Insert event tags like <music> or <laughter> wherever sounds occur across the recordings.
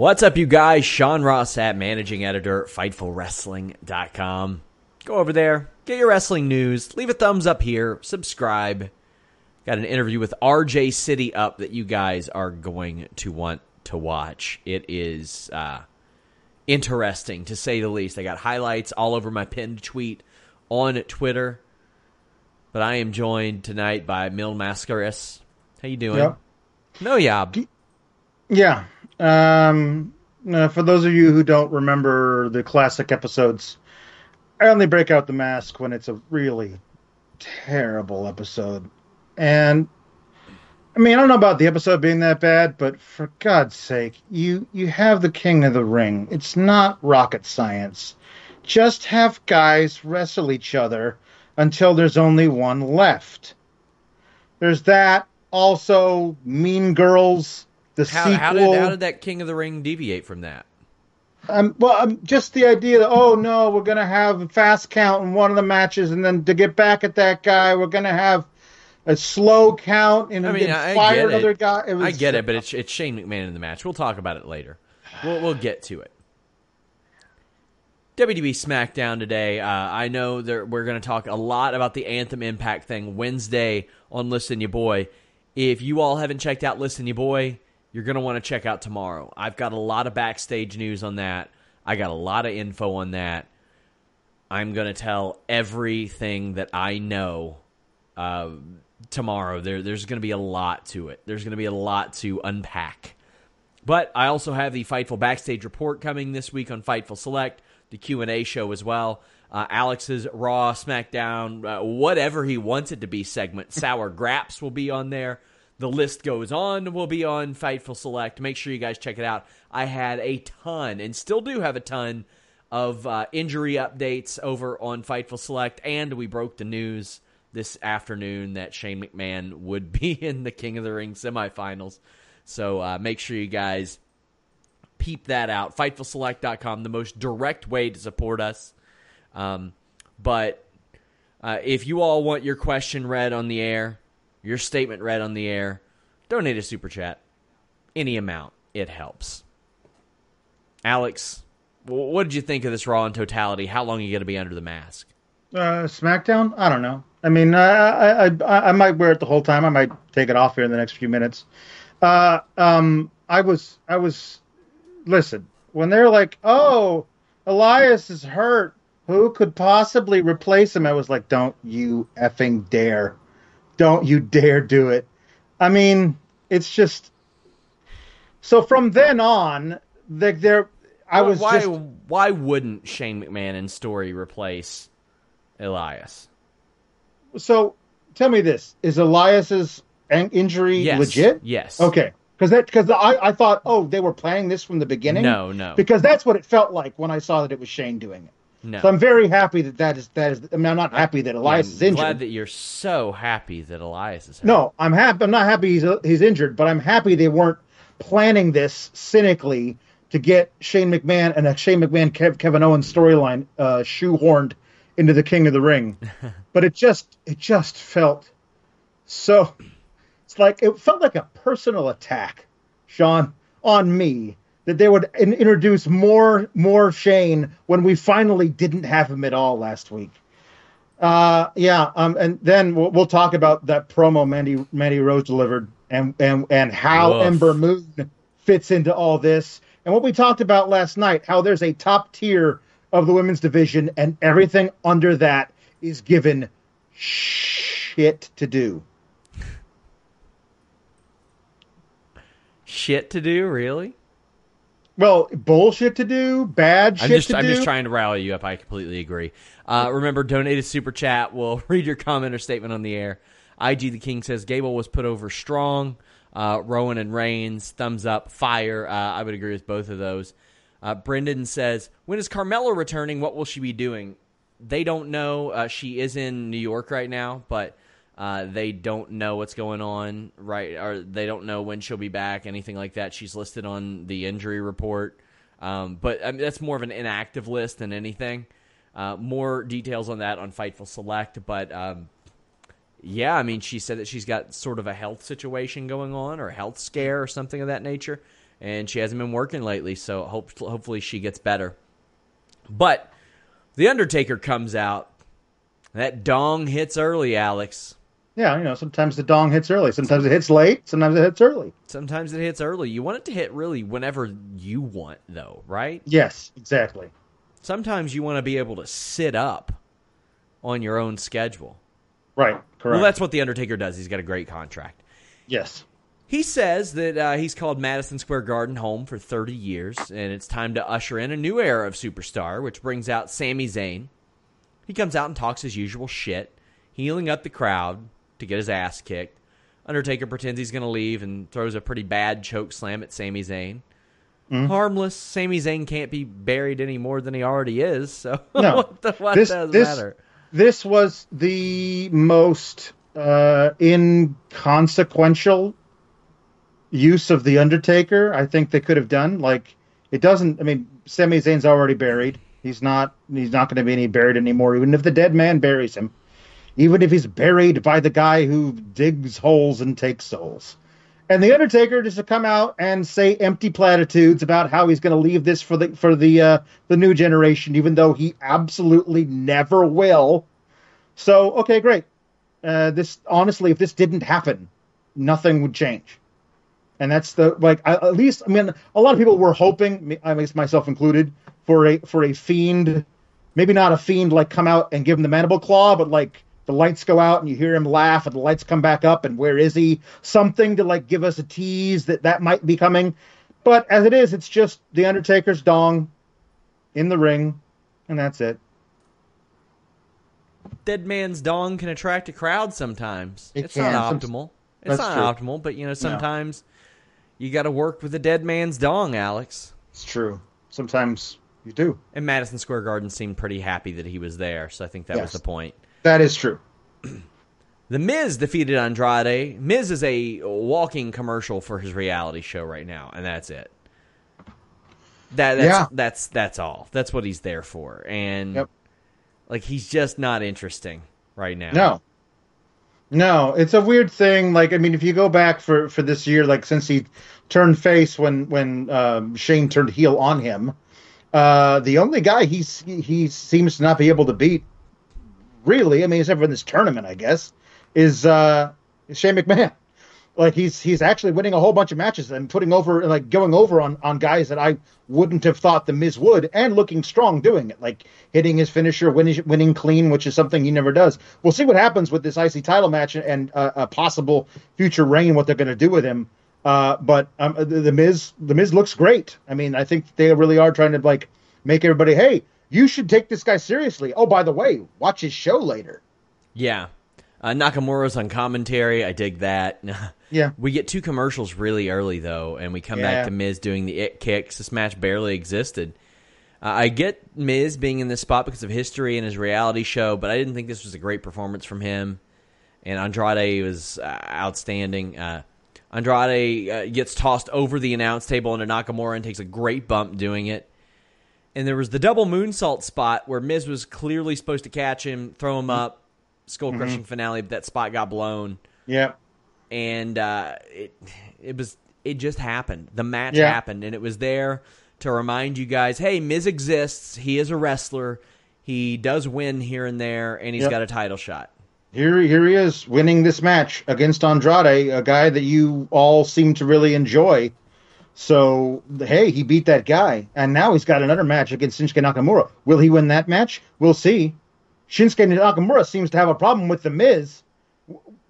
What's up, you guys? Sean Ross Sapp managing editor, FightfulWrestling.com. Go over there, get your wrestling news, leave a thumbs up here, subscribe. Got an interview with RJ City up that you guys are going to want to watch. It is uh, interesting to say the least. I got highlights all over my pinned tweet on Twitter. But I am joined tonight by Mil Mascaras. How you doing? Yep. No, yeah. Yeah. Um, uh, for those of you who don't remember the classic episodes, I only break out the mask when it's a really terrible episode. And I mean, I don't know about the episode being that bad, but for God's sake, you you have the King of the Ring. It's not rocket science. Just have guys wrestle each other until there's only one left. There's that. Also, Mean Girls, the How, sequel. how did how did that King of the Ring deviate from that? Um, well, um, just the idea that oh no, we're gonna have a fast count in one of the matches, and then to get back at that guy, we're gonna have a slow count and I mean, I fire get another it. guy. Was, I get it, but it's it's Shane McMahon in the match. We'll talk about it later. We'll we'll get to it. WWE SmackDown today. Uh, I know that we're going to talk a lot about the Anthem Impact thing Wednesday on Listen You Boy. If you all haven't checked out Listen You Boy, you're going to want to check out tomorrow. I've got a lot of backstage news on that. I got a lot of info on that. I'm going to tell everything that I know uh, tomorrow. There, there's going to be a lot to it. There's going to be a lot to unpack. But I also have the Fightful backstage report coming this week on Fightful Select, the Q and A show as well. Uh, Alex's Raw, SmackDown, uh, whatever he wants it to be segment. Sour <laughs> Graps will be on there. The list goes on. Will be on Fightful Select. Make sure you guys check it out. I had a ton, and still do have a ton of uh, injury updates over on Fightful Select, and we broke the news this afternoon that Shane McMahon would <laughs> be in the King of the Ring semifinals. So uh, make sure you guys peep that out. FightfulSelect.com, the most direct way to support us. Um, but uh, if you all want your question read on the air, your statement read on the air, donate a super chat. Any amount, it helps. Alex, what did you think of this Raw in totality? How long are you going to be under the mask? uh, SmackDown. I don't know. I mean, I, I I I might wear it the whole time. I might take it off here in the next few minutes. Uh, um, I was I was listen when they're like, oh, Elias is hurt. Who could possibly replace him? I was like, don't you effing dare. Don't you dare do it. I mean, it's just so from then on, like there, I was why, just why wouldn't Shane McMahon and Story replace Elias? so tell me this: is Elias's an- injury Yes. legit? Yes. Okay, because that because I I thought oh they were planning this from the beginning. No, no. because that's what it felt like when I saw that it was Shane doing it. No. So I'm very happy that that is that is. I mean, I'm not happy that Elias I'm is injured. glad that you're so happy that Elias is hurt. No, I'm happy. I'm not happy he's he's injured, but I'm happy they weren't planning this cynically to get Shane McMahon and a Shane McMahon Kev, Kevin Owens storyline uh, shoehorned into the King of the Ring, <laughs> but it just it just felt so. It's like it felt like a personal attack, Sean, on me that they would in- introduce more more Shane when we finally didn't have him at all last week. Uh, yeah, um, and then we'll, we'll talk about that promo Mandy Mandy Rose delivered and and and how Woof. Ember Moon fits into all this, and what we talked about last night, how there's a top tier of the women's division, and everything under that is given shit to do. Shit to do, really? Well, bullshit to do, bad shit I'm just to I'm do. just trying to rally you up. I completely agree. Uh, remember, donate a super chat. We'll <laughs> read your comment or statement on the air. IG the King says Gable was put over strong. Uh, Rowan and Reigns, thumbs up, fire. Uh, I would agree with both of those. Uh, Brendan says, when is Carmella returning? What will she be doing? They don't know. Uh, she is in New York right now, but uh, they don't know what's going on. Right, or they don't know when she'll be back. Anything like that. She's listed on the injury report, um, but I mean, that's more of an inactive list than anything. Uh, more details on that on Fightful Select, but um, yeah, I mean, she said that she's got sort of a health situation going on or a health scare or something of that nature, and she hasn't been working lately. So hope, hopefully she gets better. But the Undertaker comes out. That dong hits early, Alex. Yeah, you know, sometimes the dong hits early, sometimes it hits late, sometimes it hits early. Sometimes it hits early. You want it to hit really whenever you want, though, right? Yes, exactly. Sometimes you want to be able to sit up on your own schedule. Right, correct. Well, that's what the Undertaker does. He's got a great contract. yes. He says that uh, he's called Madison Square Garden home for 30 years, and it's time to usher in a new era of superstar, which brings out Sami Zayn. He comes out and talks his usual shit, healing up the crowd to get his ass kicked. Undertaker pretends he's going to leave and throws a pretty bad choke slam at Sami Zayn. Harmless. Sami Zayn can't be buried any more than he already is, so <laughs> No. what, the, what This- does this- matter? This was the most uh, inconsequential use of the Undertaker I think they could have done. Like it doesn't. I mean, Sami Zayn's already buried. He's not. He's not going to be any buried anymore. Even if the dead man buries him, even if he's buried by the guy who digs holes and takes souls. And the Undertaker just to come out and say empty platitudes about how he's going to leave this for the for the uh, the new generation, even though he absolutely never will. So okay, great. Uh, this honestly, if this didn't happen, nothing would change. And that's the like I, at least I mean a lot of people were hoping, I guess myself included, for a for a fiend, maybe not a fiend like come out and give him the mandible claw, but like the lights go out and you hear him laugh and the lights come back up and where is he? Something to like give us a tease that that might be coming. But as it is, it's just the Undertaker's dong in the ring, and that's it. Dead man's dong can attract a crowd sometimes. It it's can. not optimal. It's not optimal, but you know sometimes you got to work with a dead man's dong, Alex. It's true. Sometimes you do. And Madison Square Garden seemed pretty happy that he was there, so I think that was the point. That is true. The Miz defeated Andrade. Miz is a walking commercial for his reality show right now, and that's it. That that's Yeah. that's that's all. That's what he's there for, and Yep. like he's just not interesting right now. No. No, it's a weird thing. Like, I mean, if you go back for for this year, like since he turned face when when um, Shane turned heel on him, uh, the only guy he's he seems to not be able to beat, really. I mean, except for in this tournament, I guess, is uh, Shane McMahon. Like he's he's actually winning a whole bunch of matches and putting over like going over on on guys that I wouldn't have thought the Miz would, and looking strong doing it, like hitting his finisher, winning winning clean, which is something he never does. We'll see what happens with this IC title match and uh, a possible future reign, what they're going to do with him. Uh, but um, the, the Miz the Miz looks great. I mean, I think they really are trying to like make everybody, hey, you should take this guy seriously. Oh, by the way, watch his show later. Yeah. Uh, Nakamura's on commentary. I dig that. <laughs> Yeah. We get two commercials really early, though, and we come Yeah. back to Miz doing the it kicks. This match barely existed. Uh, I get Miz being in this spot because of history and his reality show, but I didn't think this was a great performance from him. And Andrade was uh, outstanding. Uh, Andrade uh, gets tossed over the announce table into Nakamura and takes a great bump doing it. And there was the double moonsault spot where Miz was clearly supposed to catch him, throw him up, skull crushing mm-hmm. finale, but that spot got blown. Yeah. And uh, it it was it just happened. The match yeah. happened, and it was there to remind you guys, hey, Miz exists. He is a wrestler. He does win here and there, and he's yep. got a title shot. Here, here he is winning this match against Andrade, a guy that you all seem to really enjoy. So, hey, he beat that guy, and now he's got another match against Shinsuke Nakamura. Will he win that match? We'll see. Shinsuke Nakamura seems to have a problem with the Miz.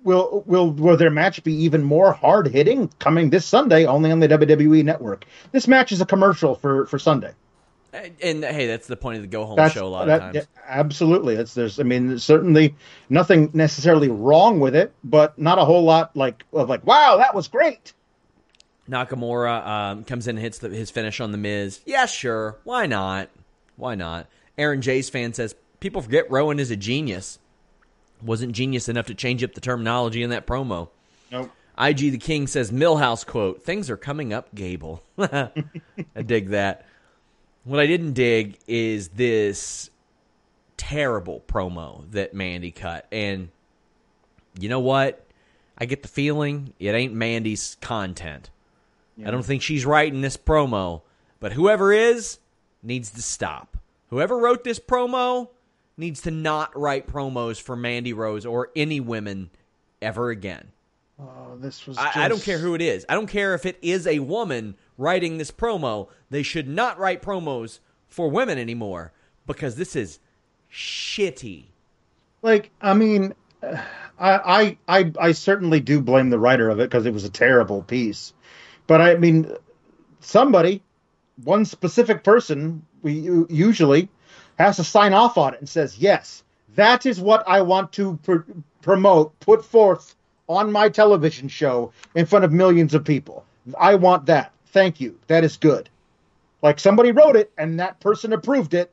Will will will their match be even more hard hitting coming this Sunday only on the WWE Network? This match is a commercial for for Sunday. And, and hey, that's the point of the go home show a lot that, of times. Yeah, absolutely, it's there's I mean certainly nothing necessarily wrong with it, but not a whole lot like of like wow that was great. Nakamura um, comes in and hits the, his finish on the Miz. Yeah, sure. Why not? Why not? Aaron J's fan says people forget Rowan is a genius. Wasn't genius enough to change up the terminology in that promo. Nope. IG the King says Milhouse quote, things are coming up Gable. <laughs> I dig that. What I didn't dig is this terrible promo that Mandy cut. And you know what? I get the feeling it ain't Mandy's content. Yeah. I don't think she's writing this promo, but whoever is needs to stop. Whoever wrote this promo needs to not write promos for Mandy Rose or any women ever again. Oh, this was. Just... I, I, don't care who it is. I don't care if it is a woman writing this promo. They should not write promos for women anymore because this is shitty. Like, I mean, <sighs> I I I, I certainly do blame the writer of it because it was a terrible piece. But I mean, somebody, one specific person, we usually has to sign off on it and says, yes, that is what I want to pr- promote, put forth on my television show in front of millions of people. I want that. Thank you. That is good. Like somebody wrote it and that person approved it.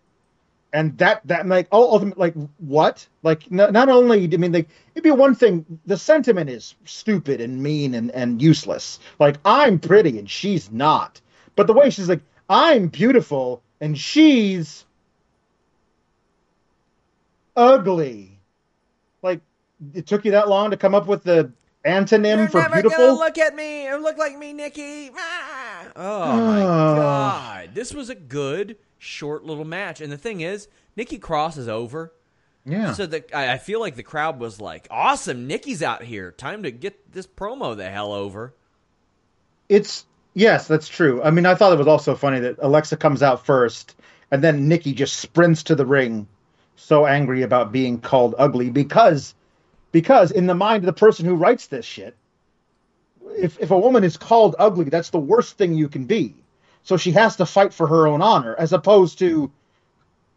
And that that like oh ultimately like what like not only I mean like it'd be one thing the sentiment is stupid and mean and and useless like I'm pretty and she's not but the way she's like I'm beautiful and she's ugly. Like it took you that long to come up with the antonym You're for never beautiful? Gonna look at me or look like me, Nikki. Ah! Oh my god, this was a good short little match. And the thing is, Nikki Cross is over. Yeah. So the, I, I feel like the crowd was like, "Awesome, Nikki's out here. Time to get this promo the hell over." It's yes, that's true. I mean, I thought it was also funny that Alexa comes out first, and then Nikki just sprints to the ring so angry about being called ugly because because in the mind of the person who writes this shit if if a woman is called ugly that's the worst thing you can be so she has to fight for her own honor as opposed to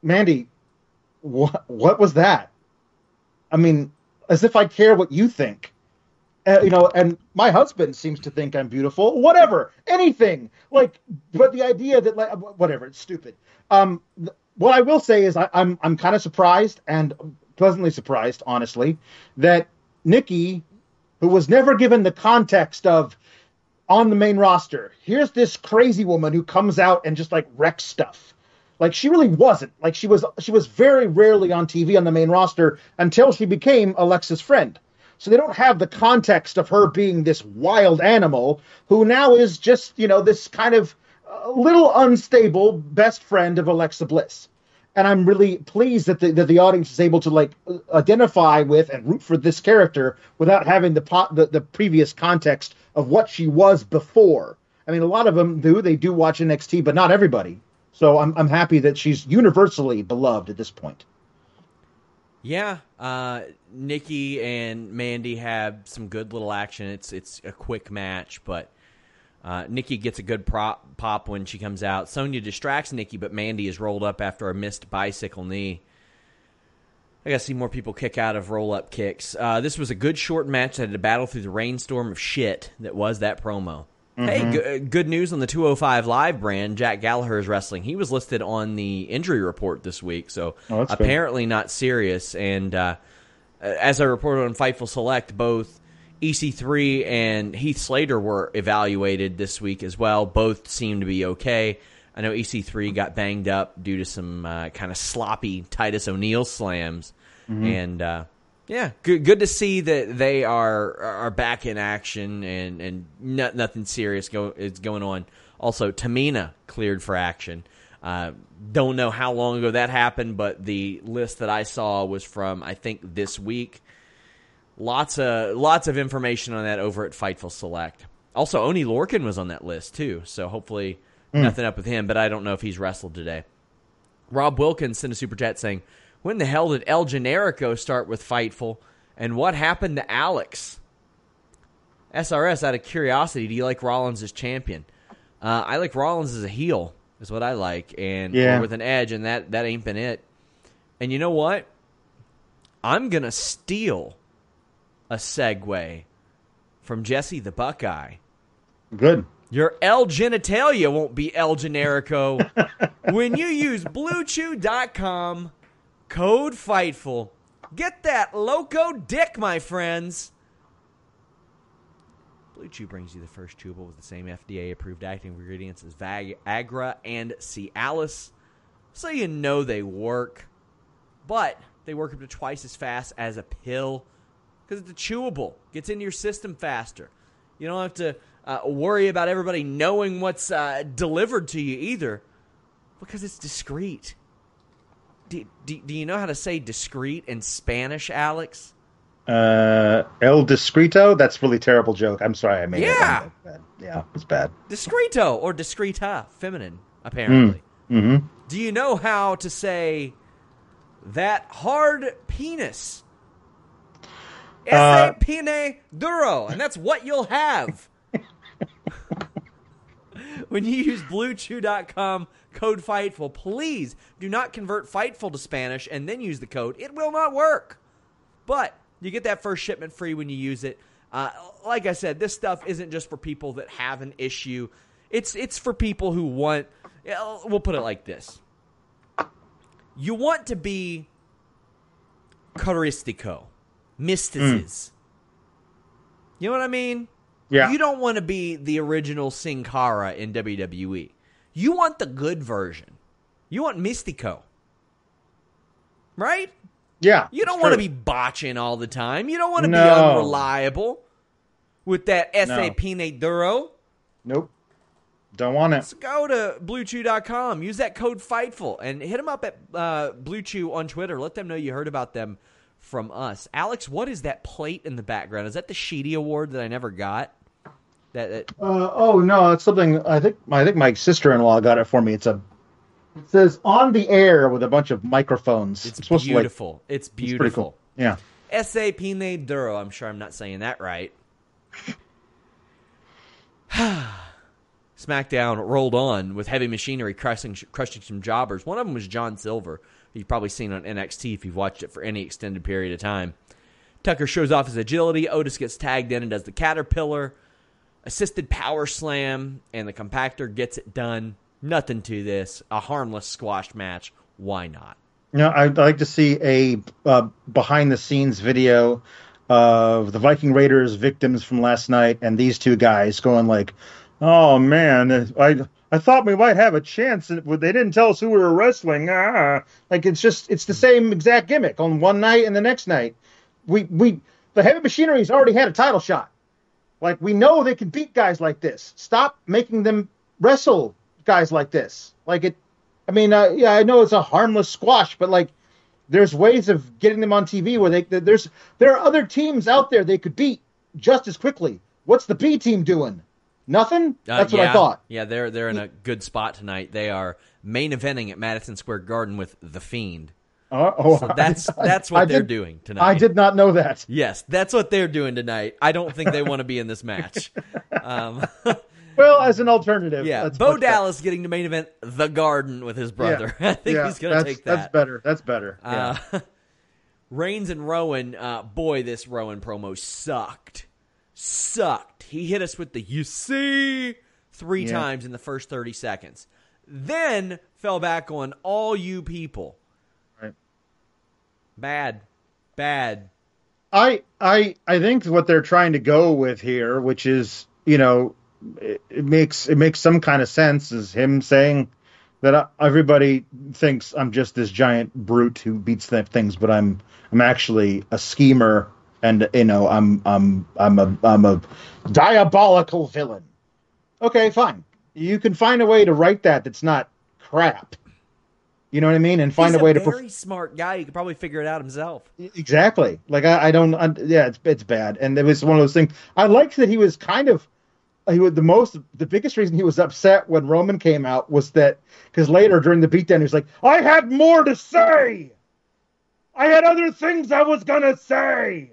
mandy what what was that? I mean as if i care what you think. Uh, you know and my husband seems to think i'm beautiful whatever anything. Like but the idea that like whatever it's stupid. Um what I will say is I, I'm, I'm kind of surprised and pleasantly surprised, honestly, that Nikki, who was never given the context of on the main roster, here's this crazy woman who comes out and just like wrecks stuff. Like she really wasn't. Like she was she was very rarely on TV on the main roster until she became Alexa's friend. So they don't have the context of her being this wild animal who now is just, you know, this kind of a little unstable best friend of Alexa Bliss. And I'm really pleased that the, that the audience is able to like identify with and root for this character without having the, pot, the the previous context of what she was before. I mean, a lot of them do. They do watch NXT, but not everybody. So I'm I'm happy that she's universally beloved at this point. Yeah, uh, Nikki and Mandy have some good little action. It's it's a quick match, but uh, Nikki gets a good prop, pop when she comes out. Sonya distracts Nikki, but Mandy is rolled up after a missed bicycle knee. I gotta see more people kick out of roll up kicks. Uh, this was a good short match that had to battle through the rainstorm of shit that was that promo. Mm-hmm. Hey, g- uh, good news on the 205 Live brand. Jack Gallagher is wrestling. He was listed on the injury report this week, so oh, apparently good. not serious. And uh, as I reported on Fightful Select, both EC3 and Heath Slater were evaluated this week as well. Both seem to be okay. I know EC3 got banged up due to some uh, kind of sloppy Titus O'Neil slams, and uh, yeah, good good to see that they are are back in action and and not, nothing serious go, is going on. Also, Tamina cleared for action. Uh, don't know how long ago that happened, but the list that I saw was from I think this week. Lots of lots of information on that over at Fightful Select. Also, Oney Lorcan was on that list too, so hopefully nothing up with him. But I don't know if he's wrestled today. Rob Wilkins sent a super chat saying, "When the hell did El Generico start with Fightful, and what happened to Alex?" SRS, out of curiosity, do you like Rollins as champion? Uh, I like Rollins as a heel, is what I like, and Yeah. with an edge, and that that ain't been it. And you know what? I'm gonna steal a segue from Jesse the Buckeye. Good. Your L genitalia won't be El Generico <laughs> when you use BlueChew.com code FIGHTFUL. Get that loco dick, my friends. Blue Chew brings you the first chewable with the same FDA-approved active ingredients as Viagra and Cialis, so you know they work. But they work up to twice as fast as a pill because it's a chewable. Gets into your system faster. You don't have to uh, worry about everybody knowing what's uh, delivered to you either because it's discreet. Do, do, do you know how to say discreet in Spanish, Alex? Uh, El Discreto. That's really terrible joke. I'm sorry I made Yeah. it. Bad. Yeah, it's bad. Discreto or discreta, feminine, apparently. Mm-hmm. Do you know how to say that hard penis? Ese Uh, pene duro, and that's what you'll have. <laughs> when you use bluechew.com code fightful, please do not convert fightful to Spanish and then use the code. It will not work. But you get that first shipment free when you use it. Uh, like I said, this stuff isn't just for people that have an issue. It's it's for people who want. We'll put it like this: you want to be caristico, mysticis. You know what I mean? Yeah. You don't want to be the original Sin Cara in WWE. You want the good version. You want Mistico. Right? Yeah. You don't want to be botching all the time. You don't want to be unreliable with that No. SAP Duro. Nope. Don't want it. So go to bluechew.com. Use that code FIGHTFUL and hit them up at uh, Blue Chew on Twitter. Let them know you heard about them from us. Alex, what is that plate in the background? Is that the Sheedy Award that I never got? That, that Uh, oh no, it's something. I think I think my sister-in-law got it for me. It's a. It says on the air with a bunch of microphones. it's supposed to, like- beautiful. it's it's pretty beautiful. cool. Yeah. SAP Duro. I'm sure I'm not saying that right. <sighs> SmackDown rolled on with heavy machinery crushing, crushing some jobbers. One of them was John Silver. You've probably seen on NXT if you've watched it for any extended period of time. Tucker shows off his agility. Otis gets tagged in and does the caterpillar, assisted power slam, and the compactor gets it done. Nothing to this. A harmless squash match. Why not? You know, I'd like to see a uh, behind-the-scenes video of the Viking Raiders victims from last night, and these two guys going like, "Oh man, I I thought we might have a chance, and they didn't tell us who we were wrestling." Ah, like it's just it's the same exact gimmick on one night and the next night. We we the heavy machinery's already had a title shot. Like we know they can beat guys like this. Stop making them wrestle guys like this. Like it. I mean, uh, yeah, I know it's a harmless squash, but like, there's ways of getting them on TV where they there's there are other teams out there they could beat just as quickly. What's the B team doing? Nothing. Uh, That's what I thought. Yeah, they're they're in a good spot tonight. They are main eventing at Madison Square Garden with the Fiend. Uh, oh, So that's <laughs> I- that's what I they're did- doing tonight. I did not know that. Yes, that's what they're doing tonight. I don't think they want to be in this match. <laughs> Um, <laughs> Well, as an alternative, yeah, that's Bo much better. Dallas getting to main event the Garden with his brother. Yeah. I think Yeah, he's going to take that. That's better. That's better. Yeah. Uh, Reigns and Rowan, uh, boy, this Rowan promo sucked. Sucked. He hit us with the you see three Yeah. times in the first 30 seconds. Then fell back on all you people. Right. Bad. Bad. I I I think what they're trying to go with here, which is you know, it, it makes it makes some kind of sense, is him saying that I, everybody thinks I'm just this giant brute who beats things, but I'm I'm actually a schemer, and you know I'm I'm I'm a I'm a diabolical villain. Okay, fine. You can find a way to write that that's not crap. You know what I mean? And find He's a way a to very smart guy. He could probably figure it out himself. Exactly. Like I, I don't. I, yeah, it's it's bad, and it was one of those things. I liked that he was kind of. He was the most. The biggest reason he was upset when Roman came out was that because later during the beatdown he was like, "I had more to say. I had other things I was gonna say,"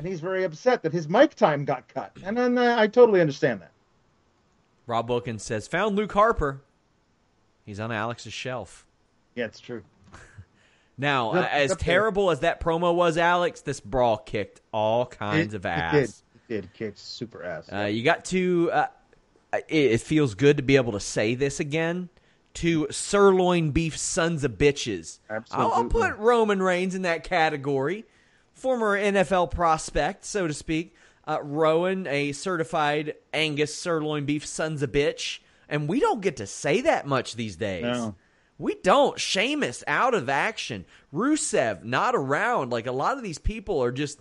and he's very upset that his mic time got cut. And then uh, I totally understand that. Rob Wilkins says, "Found Luke Harper. He's on Alex's shelf." Yeah, it's true. <laughs> Now, Yep, as terrible as that promo was, Alex, this brawl kicked all kinds It- of it ass. did. It did kick super ass. Uh, you got to. Uh, it, it feels good to be able to say this again. To sirloin beef sons of bitches. I'll, I'll put Roman Reigns in that category. Former NFL prospect, so to speak. Uh, Rowan, a certified Angus sirloin beef sons of bitch. And we don't get to say that much these days. No. We don't. Sheamus out of action. Rusev not around. Like a lot of these people are just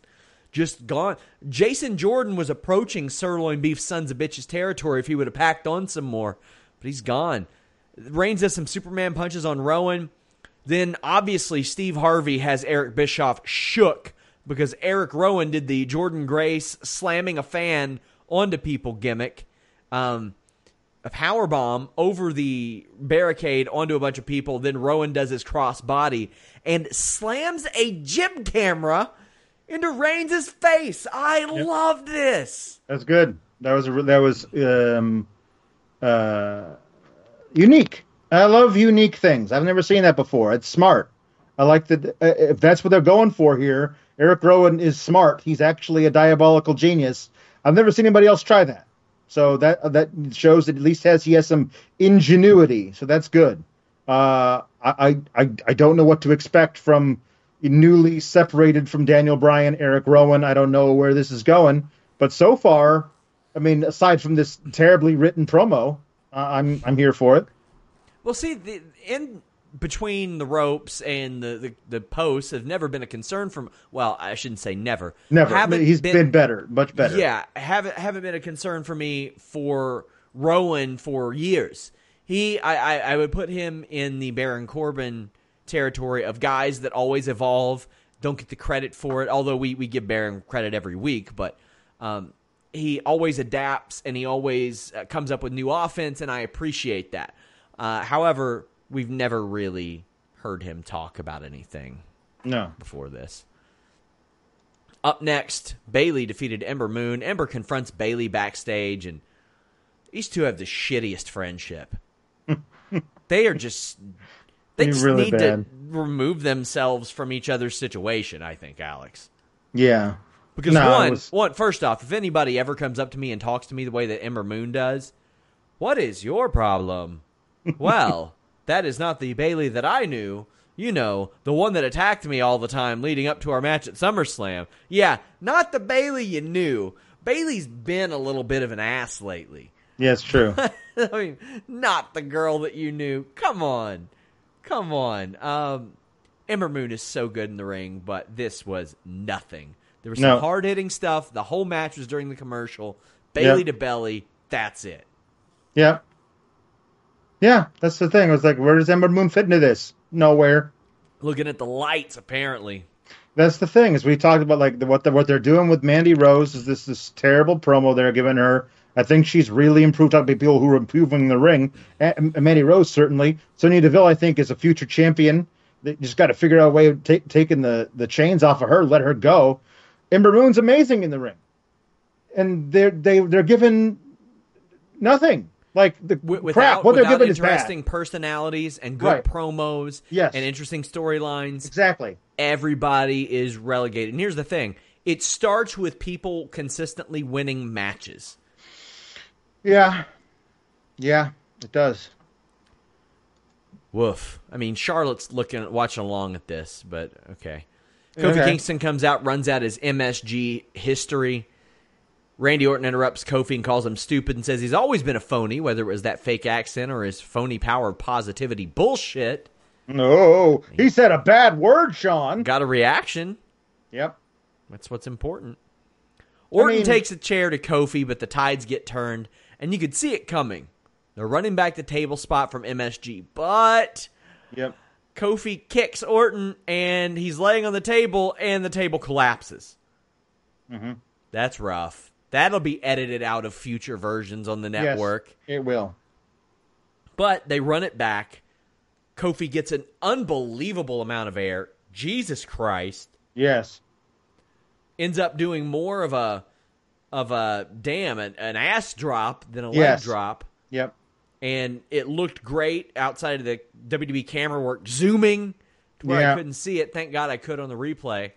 just gone. Jason Jordan was approaching sirloin beef sons of bitches territory if he would have packed on some more, but he's gone. Reigns does some Superman punches on Rowan. Then obviously Steve Harvey has Eric Bischoff shook because Eric Rowan did the Jordan Grace slamming a fan onto people gimmick. Um, a power bomb over the barricade onto a bunch of people. Then Rowan does his cross body and slams a gym camera into Reigns' face. I love this. That's good. That was a, that was um, uh, unique. I love unique things. I've never seen that before. It's smart. I like that. Uh, if that's what they're going for here, Eric Rowan is smart. He's actually a diabolical genius. I've never seen anybody else try that. So that that shows that at least has he has some ingenuity. So that's good. Uh, I, I I don't know what to expect from newly separated from Daniel Bryan, Eric Rowan. I don't know where this is going, but so far, I mean, aside from this terribly written promo, uh, I'm I'm here for it. Well, see, the, in between the ropes and the, the, the posts have never been a concern from. Well, I shouldn't say never. Never. Haven't He's been, better, much better. Yeah, haven't haven't been a concern for me for Rowan for years. He, I, I, I would put him in the Baron Corbin territory of guys that always evolve, don't get the credit for it. Although we we give Baron credit every week, but um, he always adapts and he always uh, comes up with new offense, and I appreciate that. Uh, however, we've never really heard him talk about anything No. before this. Up next, Bayley defeated Ember Moon. Ember confronts Bayley backstage, and these two have the shittiest friendship. <laughs> they are just they just really need bad. to remove themselves from each other's situation. I think, Alex. Yeah. Because No, one, was- one, first off, if anybody ever comes up to me and talks to me the way that Ember Moon does, what is your problem? <laughs> well, that is not the Bayley that I knew. You know, the one that attacked me all the time leading up to our match at SummerSlam. Yeah, not the Bayley you knew. Bayley's been a little bit of an ass lately. Yeah, it's true. <laughs> I mean, not the girl that you knew. Come on. Come on. Um, Ember Moon is so good in the ring, but this was nothing. There was some No. hard hitting stuff. The whole match was during the commercial. Bayley Yep. to belly. That's it. yeah. Yeah, that's the thing. I was like, where does Ember Moon fit into this? Nowhere. Looking at the lights, apparently. That's the thing is we talked about like the, what the, what they're doing with Mandy Rose is this this terrible promo they're giving her. I think she's really improved. About people who are improving the ring. And, and Mandy Rose certainly. Sonya Deville, I think, is a future champion. They just got to figure out a way of ta- taking the the chains off of her, let her go. Ember Moon's amazing in the ring, and they're they they're given nothing. Like the Wi- Without, crap, what they're without given is interesting personalities and good Right. promos Yes. and interesting storylines, Exactly. everybody is relegated. And here's the thing it starts with people consistently winning matches. Yeah, yeah, it does. Woof. I mean, Charlotte's looking, watching along at this, but okay. Kofi Okay. Kingston comes out, runs out his MSG history. Randy Orton interrupts Kofi and calls him stupid and says he's always been a phony, whether it was that fake accent or his phony power of positivity bullshit. No, he said a bad word, Sean. Got a reaction. Yep. That's what's important. Orton mean- takes a chair to Kofi, but the tides get turned, and you could see it coming. They're running back the table spot from MSG, but Yep. Kofi kicks Orton, and he's laying on the table, and the table collapses. Mm-hmm. That's rough. That'll be edited out of future versions on the network. Yes, it will. But they run it back. Kofi gets an unbelievable amount of air. Jesus Christ. Yes. ends up doing more of a of a damn an, an ass drop than a leg drop Yep. and it looked great outside of the WWE camera work zooming to where I couldn't see it thank god I could on the replay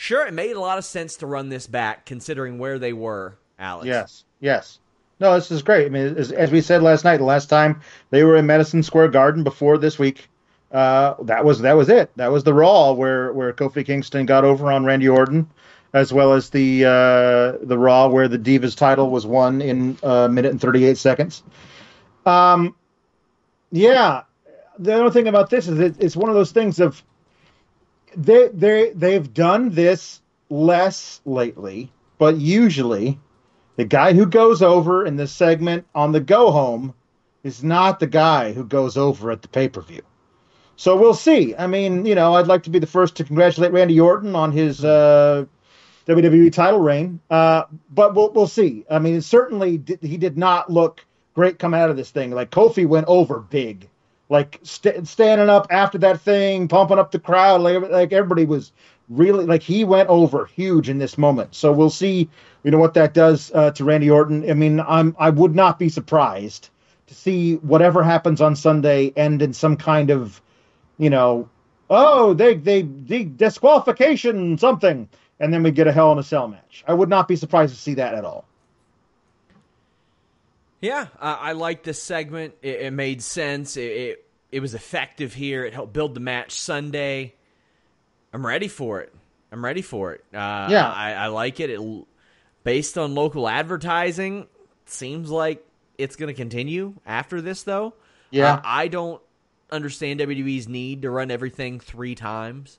sure it made a lot of sense to run this back considering where they were Alex Yes. Yes. No, this is great. I mean, as, as we said last night, the last time they were in Madison Square Garden before this week, uh, that was that was it. That was the Raw where where Kofi Kingston got over on Randy Orton, as well as the uh, the Raw where the Divas title was won in a minute and thirty eight seconds. Um, yeah. The other thing about this is it, it's one of those things of they they they've done this less lately, but usually the guy who goes over in this segment on the go home is not the guy who goes over at the pay per view. So we'll see. I mean, you know, I'd like to be the first to congratulate Randy Orton on his uh, WWE title reign, uh, but we'll we'll see. I mean, certainly he did not look great coming out of this thing. Like Kofi went over big, like st- standing up after that thing, pumping up the crowd. Like, like everybody was really like he went over huge in this moment. So we'll see, you know, what that does uh, to Randy Orton. I mean, I'm I would not be surprised to see whatever happens on Sunday end in some kind of, you know, oh they they, they disqualification something, and then we get a Hell in a Cell match. I would not be surprised to see that at all. Yeah, I, I like this segment. It, it made sense. It, it it was effective here. It helped build the match Sunday. I'm ready for it. I'm ready for it. Uh, Yeah. I, I like it. It based on local advertising, seems like it's going to continue after this, though. Yeah. Uh, I don't understand WWE's need to run everything three times.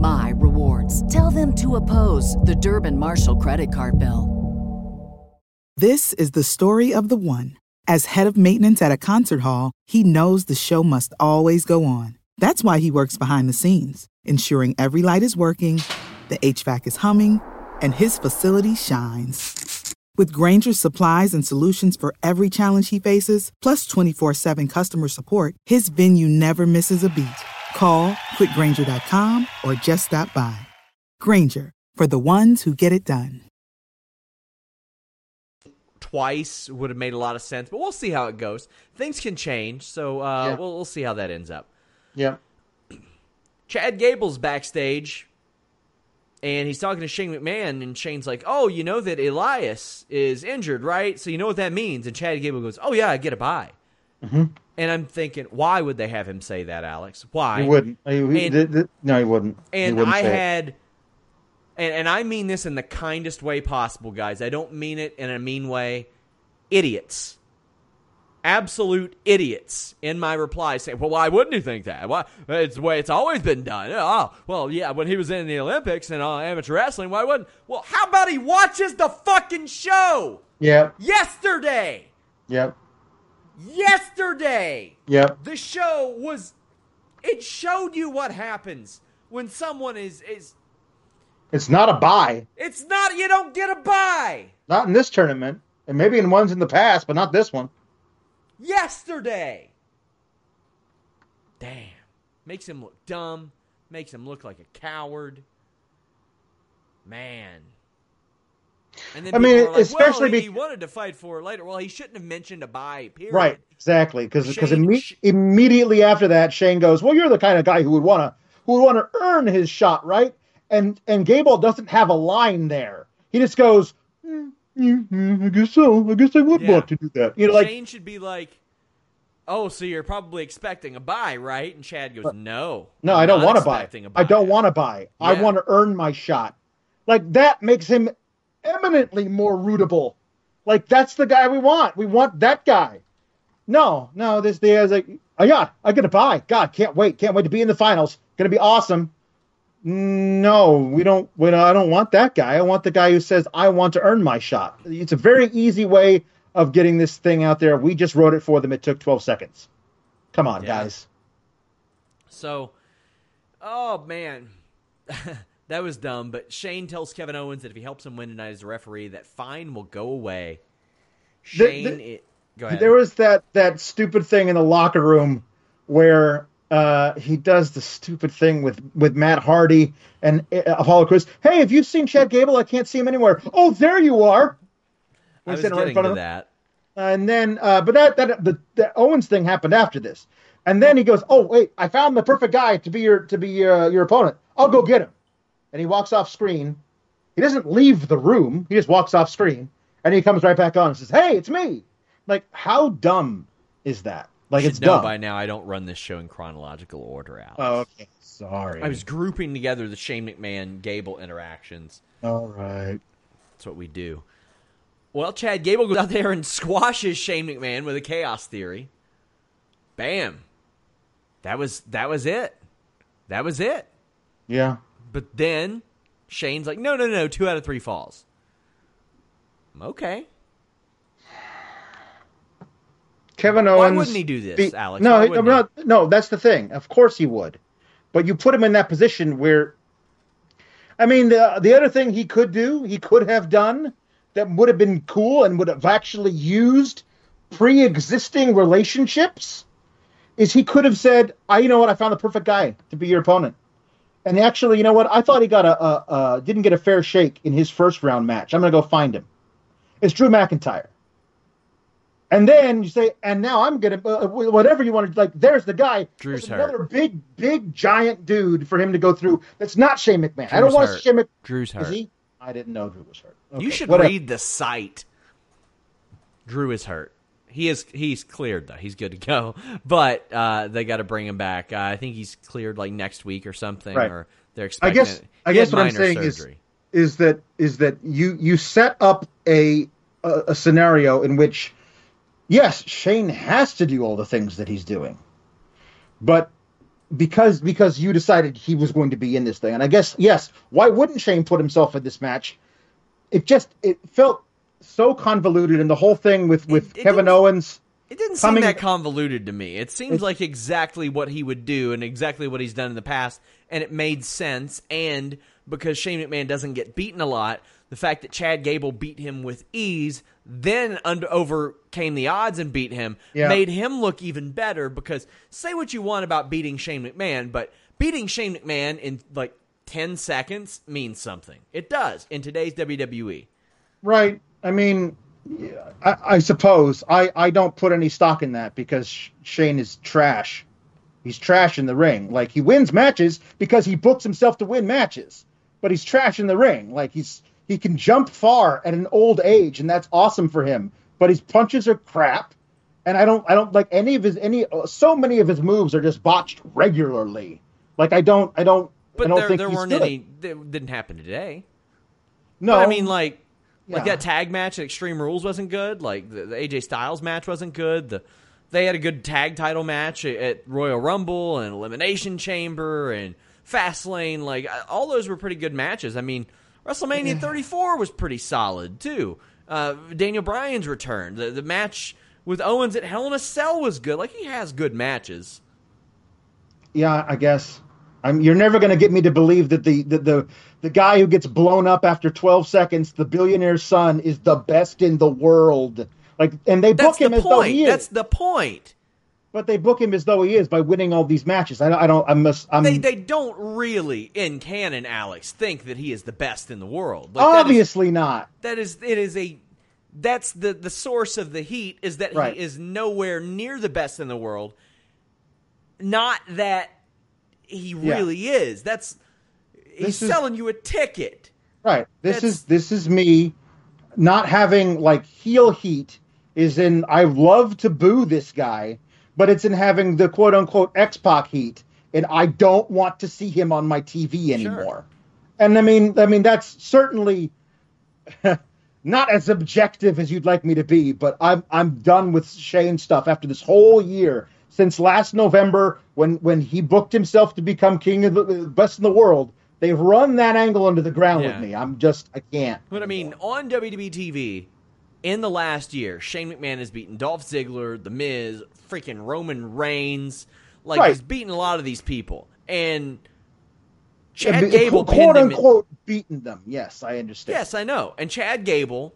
my rewards. Tell them to oppose the Durbin Marshall credit card bill. This is the story of the one. As head of maintenance at a concert hall, he knows the show must always go on. That's why he works behind the scenes, ensuring every light is working, the HVAC is humming, and his facility shines. With Grainger's supplies and solutions for every challenge he faces, plus 24 7 customer support, his venue never misses a beat. Call quickgrainger.com or just stop by. Grainger, for the ones who get it done. twice would have made a lot of sense, but we'll see how it goes. Things can change, so uh, Yeah. we'll, we'll see how that ends up. Yeah. <clears throat> Chad Gable's backstage, and he's talking to Shane McMahon, and Shane's like, "Oh, you know that Elias is injured, right? So you know what that means?" And Chad Gable goes, "Oh yeah, I get a bye." Mm-hmm. And I'm thinking, why would they have him say that, Alex? Why? He wouldn't. He, he- And- th- th- no, he wouldn't. He And wouldn't I it. had, and, and I mean this in the kindest way possible, guys. I don't mean it in a mean way. Idiots. Absolute idiots in my reply saying, well, why wouldn't you think that? Why? It's the way it's always been done. Oh, well, yeah, when he was in the Olympics and uh, amateur wrestling, why wouldn't? Well, how about he watches the fucking show Yeah. yesterday? Yep. Yesterday! Yep. The show was. It showed you what happens when someone is is It's not a bye. It's not you don't get a bye. Not in this tournament, and maybe in ones in the past, but not this one. Yesterday. Damn. Makes him look dumb. Makes him look like a coward. Man. And then I mean, like, especially well, he, be- he wanted to fight for it later. Well, he shouldn't have mentioned a bye. Period. Right, exactly. Because because Shane- imme- immediately after that, Shane goes, "Well, you're the kind of guy who would want to who would want to earn his shot, right?" And and Gable doesn't have a line there. He just goes, "Mm, mm, mm, "I guess so. I guess I would Yeah. want to do that." You know, like Shane should be like, "Oh, so you're probably expecting a bye, right?" And Chad goes, "No, No, I'm I don't want to buy. a I don't want to buy. I want to earn my shot. Like that makes him eminently more rootable. Like that's the guy we want. We want that guy. No, no, this day is like, oh yeah, I get to buy. God, can't wait. Can't wait to be in the finals. Gonna be awesome. No, we don't. We I don't want that guy. I want the guy who says I want to earn my shot. It's a very easy way of getting this thing out there. We just wrote it for them. It took 12 seconds. Come on, Yeah. guys. So, oh man, <laughs> that was dumb. But Shane tells Kevin Owens that if he helps him win tonight as a referee, that fine will go away. Shane, the- it, go ahead. There was that that stupid thing in the locker room where uh, he does the stupid thing with with Matt Hardy and uh, Apollo Crews. Hey, have you seen Chad Gable? I can't see him anywhere. Oh, there you are. I was he's sitting right getting to that. And then, uh, but that that the, the Owens thing happened after this. And then he goes, "Oh wait, I found the perfect guy to be your to be uh, your opponent. I'll go get him." And he walks off screen. He doesn't leave the room. He just walks off screen, and he comes right back on and says, "Hey, it's me." Like, how dumb is that? Like, it's know dumb. by now I don't run this show in chronological order, Alex. Oh, okay. Sorry. I was grouping together the Shane McMahon Gable interactions. all right. That's what we do. Well, Chad Gable goes out there and squashes Shane McMahon with a chaos theory. Bam. That was that was it. That was it. Yeah. But then Shane's like, no, no, no, two out of three falls. Okay. Kevin Owens. Why wouldn't he do this, be- Alex? No, not. No, that's the thing. Of course he would, but you put him in that position where. I mean, the uh, the other thing he could do, he could have done that would have been cool and would have actually used pre-existing relationships, is he could have said, "I, you know what, I found the perfect guy to be your opponent." And actually, you know what? I thought he got a, a, a didn't get a fair shake in his first round match. I'm gonna go find him. It's Drew McIntyre. And then you say, and now I'm gonna uh, whatever you want to like. There's the guy. Drew's There's another hurt. big, big, giant dude for him to go through. That's not Shane McMahon. I don't want to Shane McMahon. Drew's Is hurt. he? I didn't know Drew was hurt. You should whatever. read the site. Drew is hurt. He is he's cleared though. He's good to go. <laughs> But uh, they got to bring him back. Uh, I think he's cleared like next week or something. Right. Or they're expecting. I guess. it. I guess what I'm saying surgery. is is that is that you you set up a, a a scenario in which yes Shane has to do all the things that he's doing, but because because you decided he was going to be in this thing, and I guess yes, why wouldn't Shane put himself in this match? It just it felt so convoluted, and the whole thing with with it Kevin Owens. It didn't seem that convoluted to me. It seems like exactly what he would do and exactly what he's done in the past, and it made sense. And because Shane McMahon doesn't get beaten a lot, the fact that Chad Gable beat him with ease, then under, overcame the odds and beat him, Yeah. made him look even better. Because say what you want about beating Shane McMahon, but beating Shane McMahon in like ten seconds means something. It does in today's. WWE. Right. I mean, I, I suppose I, I don't put any stock in that because Shane is trash. He's trash in the ring. Like he wins matches because he books himself to win matches, but he's trash in the ring. Like he's he can jump far at an old age, and that's awesome for him. But his punches are crap, and I don't I don't like any of his any so many of his moves are just botched regularly. Like I don't I don't I But don't there, think there weren't good. any. That didn't happen today. No, But I mean, like, like that tag match at Extreme Rules wasn't good. Like the, the AJ Styles match wasn't good. The they had a good tag title match at, at Royal Rumble and Elimination Chamber and Fastlane. Like all those were pretty good matches. I mean, WrestleMania 34 was pretty solid too. Uh, Daniel Bryan's return. The the match with Owens at Hell in a Cell was good. Like he has good matches. yeah, I guess. I'm, you're never going to get me to believe that the, the the the guy who gets blown up after 12 seconds, the billionaire's son, is the best in the world. Like, and they That's book him the as though he is. That's the point. but they book him as though he is by winning all these matches. I, I don't. I must. I'm, They they don't really in canon, Alex, think that he is the best in the world. Like, that is- obviously not. that is it is a that's the the source of the heat is that Right. he is nowhere near the best in the world not that he Yeah. really is that's he's This is- selling you a ticket Right. This That's- is this is me not having like heel heat is in I love to boo this guy, but it's in having the quote unquote X Pac heat, and I don't want to see him on my TV anymore. And I mean, I mean that's certainly <laughs> not as objective as you'd like me to be, but I'm I'm done with Shane stuff after this whole year since last November when when he booked himself to become king of the uh, best in the world. They've run that angle under the ground Yeah. with me. I'm just I can't. but i mean on wwe tv in the last year shane mcmahon has beaten dolph ziggler the miz freaking roman reigns like Right. he's beaten a lot of these people and chad Yeah, gable quote him in- unquote beaten them. Yes, I understand. yes i know and chad gable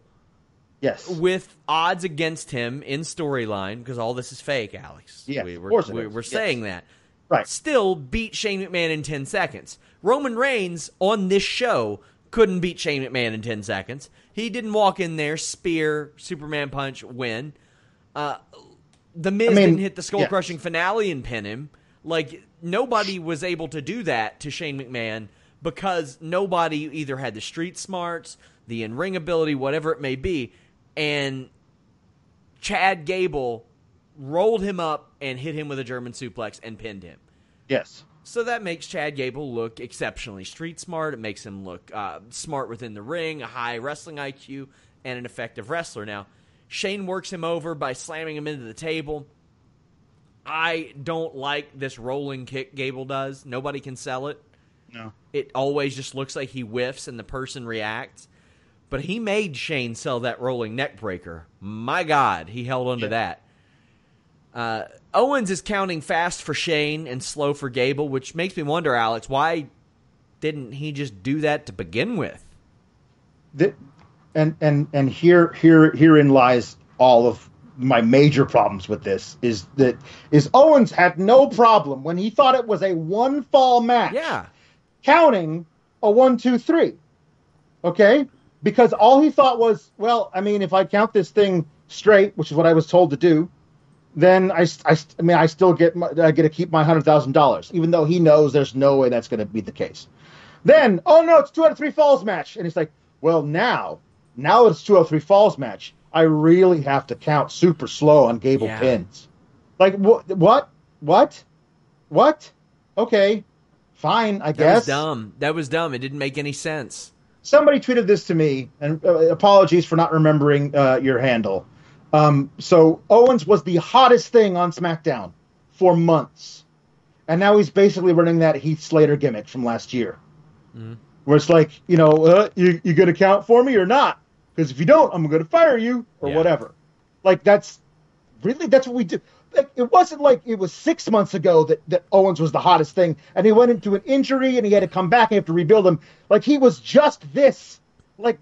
Yes. with odds against him in storyline because all this is fake, Alex. Yes, we, of we're, course it we, is. we're Yes. saying that. Right. Still beat Shane McMahon in 10 seconds. Roman Reigns on this show couldn't beat Shane McMahon in 10 seconds. He didn't walk in there, spear, Superman punch, win. Uh, the Miz I mean, didn't hit the skull yes. crushing finale and pin him. Like, nobody was able to do that to Shane McMahon because nobody either had the street smarts, the in ring ability, whatever it may be. And Chad Gable rolled him up and hit him with a German suplex and pinned him. Yes. So that makes Chad Gable look exceptionally street smart. It makes him look uh, smart within the ring, a high wrestling IQ, and an effective wrestler. Now, Shane works him over by slamming him into the table. I don't like this rolling kick Gable does. Nobody can sell it. No. It always just looks like he whiffs and the person reacts. But he made Shane sell that rolling neck breaker. My God, he held onto that. Uh, Owens is counting fast for Shane and slow for Gable, which makes me wonder, Alex, why didn't he just do that to begin with? Th- and and and here here herein lies all of my major problems with this is that is Owens had no problem when he thought it was a one fall match. Yeah. counting a one, two, three. Okay? Because all he thought was, well, I mean, if I count this thing straight, which is what I was told to do, then I, I, I mean, I still get, my, I get to keep my hundred thousand dollars, even though he knows there's no way that's going to be the case. Then, oh no, it's two out of three falls match, and he's like, well, now, now it's two out of three falls match. I really have to count super slow on Gable Yeah. pins. Like what? What? What? What? Okay, fine. I guess. That guess was dumb. That was dumb. It didn't make any sense. Somebody tweeted this to me, and uh, apologies for not remembering uh, your handle. Um, so Owens was the hottest thing on SmackDown for months, and now he's basically running that Heath Slater gimmick from last year, where it's like, you know, uh, you you gonna count for me or not? Because if you don't, I'm gonna fire you or Yeah. whatever. Like that's really that's what we do. Like, it wasn't like it was six months ago that, that Owens was the hottest thing, and he went into an injury and he had to come back and have to rebuild him. Like he was just this, like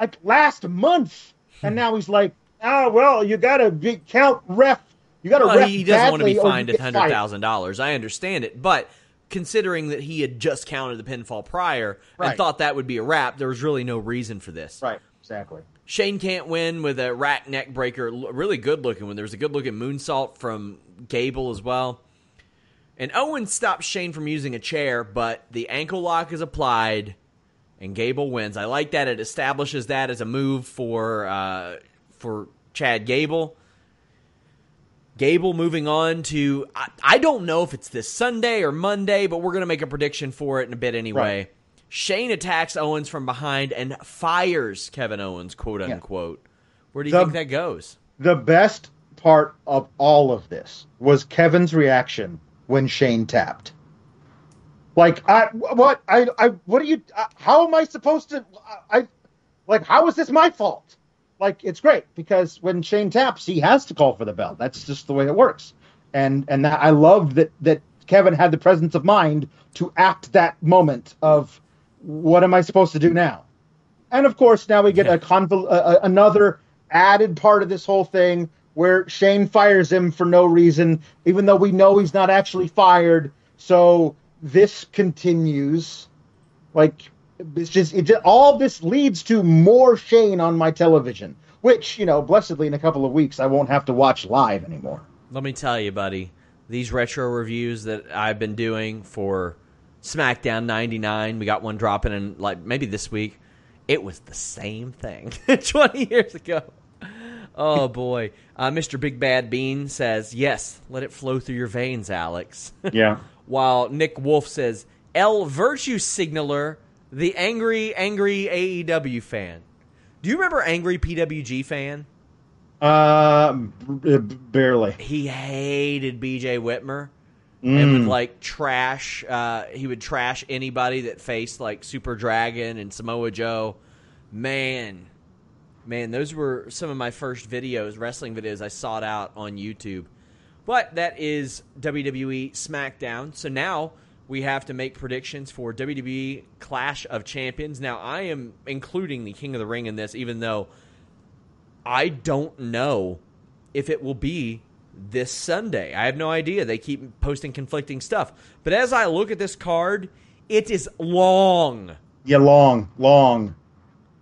like last month, and hmm. now he's like, oh well, you gotta be, count ref. You gotta Well, ref he doesn't want to be fined at hundred thousand dollars. I understand it, but considering that he had just counted the pinfall prior and thought that would be a wrap, there was really no reason for this. Right, exactly. Shane can't win with a rack neck breaker. Really good looking one. There's a good looking moonsault from Gable as well. And Owen stops Shane from using a chair, but the ankle lock is applied, and Gable wins. I like that. It establishes that as a move for uh, for Chad Gable. Gable moving on to I, I don't know if it's this Sunday or Monday, but we're gonna make a prediction for it in a bit anyway. Right. Shane attacks Owens from behind and fires Kevin Owens, quote unquote. Where do you The- think that goes? The best part of all of this was Kevin's reaction when Shane tapped. Like, I what I I what are you? uh, How am I supposed to? I, I like how is this my fault? Like it's great because when Shane taps, he has to call for the bell. That's just the way it works. And and that, I love that that Kevin had the presence of mind to act that moment of what am I supposed to do now? And of course, now we get a convol- uh, another added part of this whole thing where Shane fires him for no reason, even though we know he's not actually fired. So this continues. Like it's just it just all this leads to more Shane on my television, which you know, blessedly in a couple of weeks I won't have to watch live anymore. Let me tell you, buddy, these retro reviews that I've been doing for SmackDown 99, we got one dropping in like maybe this week. It was the same thing <laughs> 20 years ago. Oh boy. Uh, Mr. Big Bad Bean says, "Yes, let it flow through your veins, Alex." <laughs> Yeah. While Nick Wolf says, "L Virtue Signaler, the angry angry AEW fan." Do you remember angry PWG fan? Uh, b- barely. he hated BJ Whitmer and would like trash. Uh, he would trash anybody that faced like Super Dragon and Samoa Joe. Man, man, those were some of my first videos, wrestling videos I sought out on YouTube. But that is WWE SmackDown. So now we have to make predictions for WWE Clash of Champions. Now I am including the King of the Ring in this, even though I don't know if it will be this Sunday. I have no idea. They keep posting conflicting stuff. But as I look at this card, it is long. Yeah, long, long,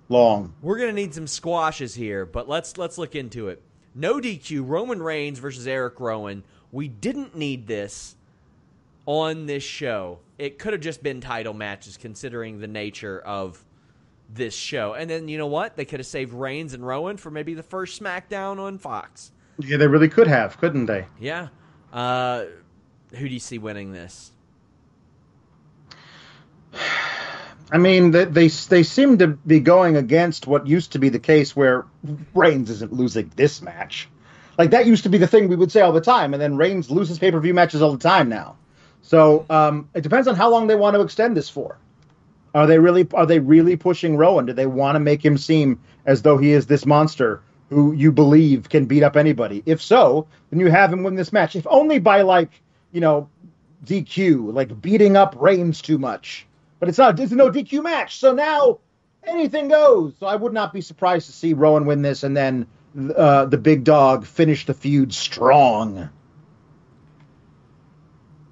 long. We're gonna need some squashes here, but let's let's look into it. No DQ, Roman Reigns versus Eric Rowan. We didn't need this on this show. It could have just been title matches considering the nature of this show. And then you know what? They could have saved Reigns and Rowan for maybe the first SmackDown on Fox. Yeah, they really could have, couldn't they? Yeah. Uh, who do you see winning this? I mean, they, they they seem to be going against what used to be the case, where Reigns isn't losing this match. Like that used to be the thing we would say all the time, and then Reigns loses pay per view matches all the time now. So um, it depends on how long they want to extend this for. Are they really are they really pushing Rowan? Do they want to make him seem as though he is this monster who you believe can beat up anybody? If so, then you have him win this match. If only by like you know DQ, like beating up Reigns too much. But it's not. It's no DQ match. So now anything goes. So I would not be surprised to see Rowan win this, and then uh, the big dog finish the feud strong.